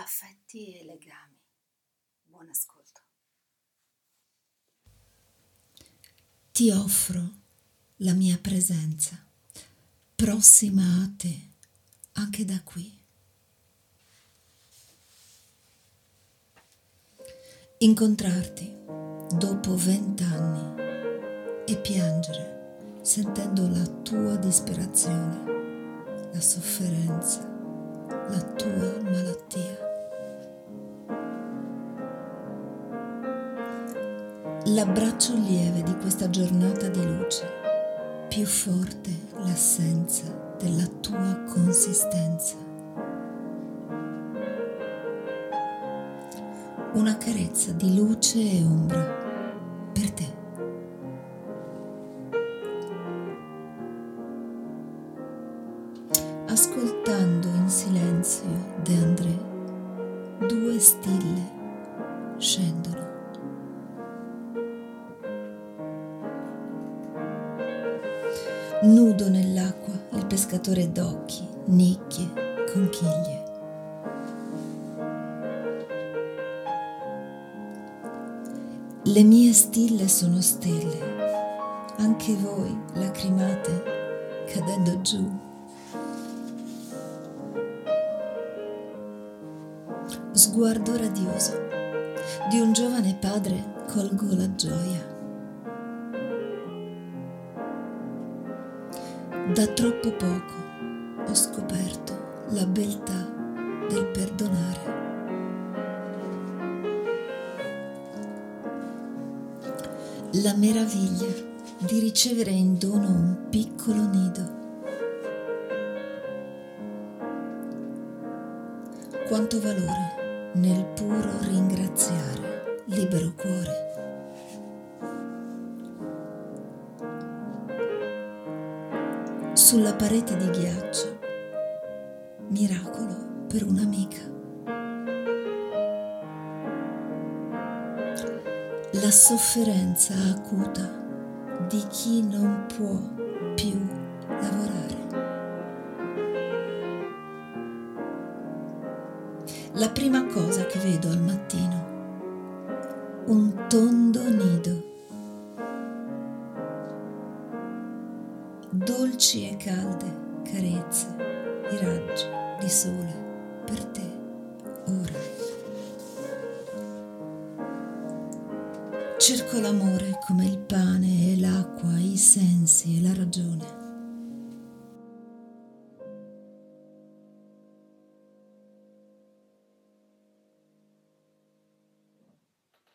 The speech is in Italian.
affetti e legami. Buon ascolto. Ti offro la mia presenza, prossima a te, anche da qui. Incontrarti dopo vent'anni e piangere sentendo la tua disperazione, la sofferenza, la tua malattia. L'abbraccio lieve di questa giornata di luce, più forte l'assenza della tua consistenza. Una carezza di luce e ombra per te. Ascoltando in silenzio De André, due stille scendono. Nudo nell'acqua il pescatore d'occhi, nicchie, conchiglie. Le mie stille sono stelle, anche voi lacrimate cadendo giù. Sguardo radioso di un giovane padre colgo la gioia. Da troppo poco ho scoperto la beltà del perdonare. La meraviglia di ricevere in dono un piccolo nido. Quanto valore nel puro ringraziare, libero cuore. Sulla parete di ghiaccio. Miracolo per un'amica. La sofferenza acuta di chi non può più lavorare. La prima cosa che vedo al mattino, un tondo dolci e calde carezze, i raggi di sole per te ora. Cerco l'amore come il pane e l'acqua,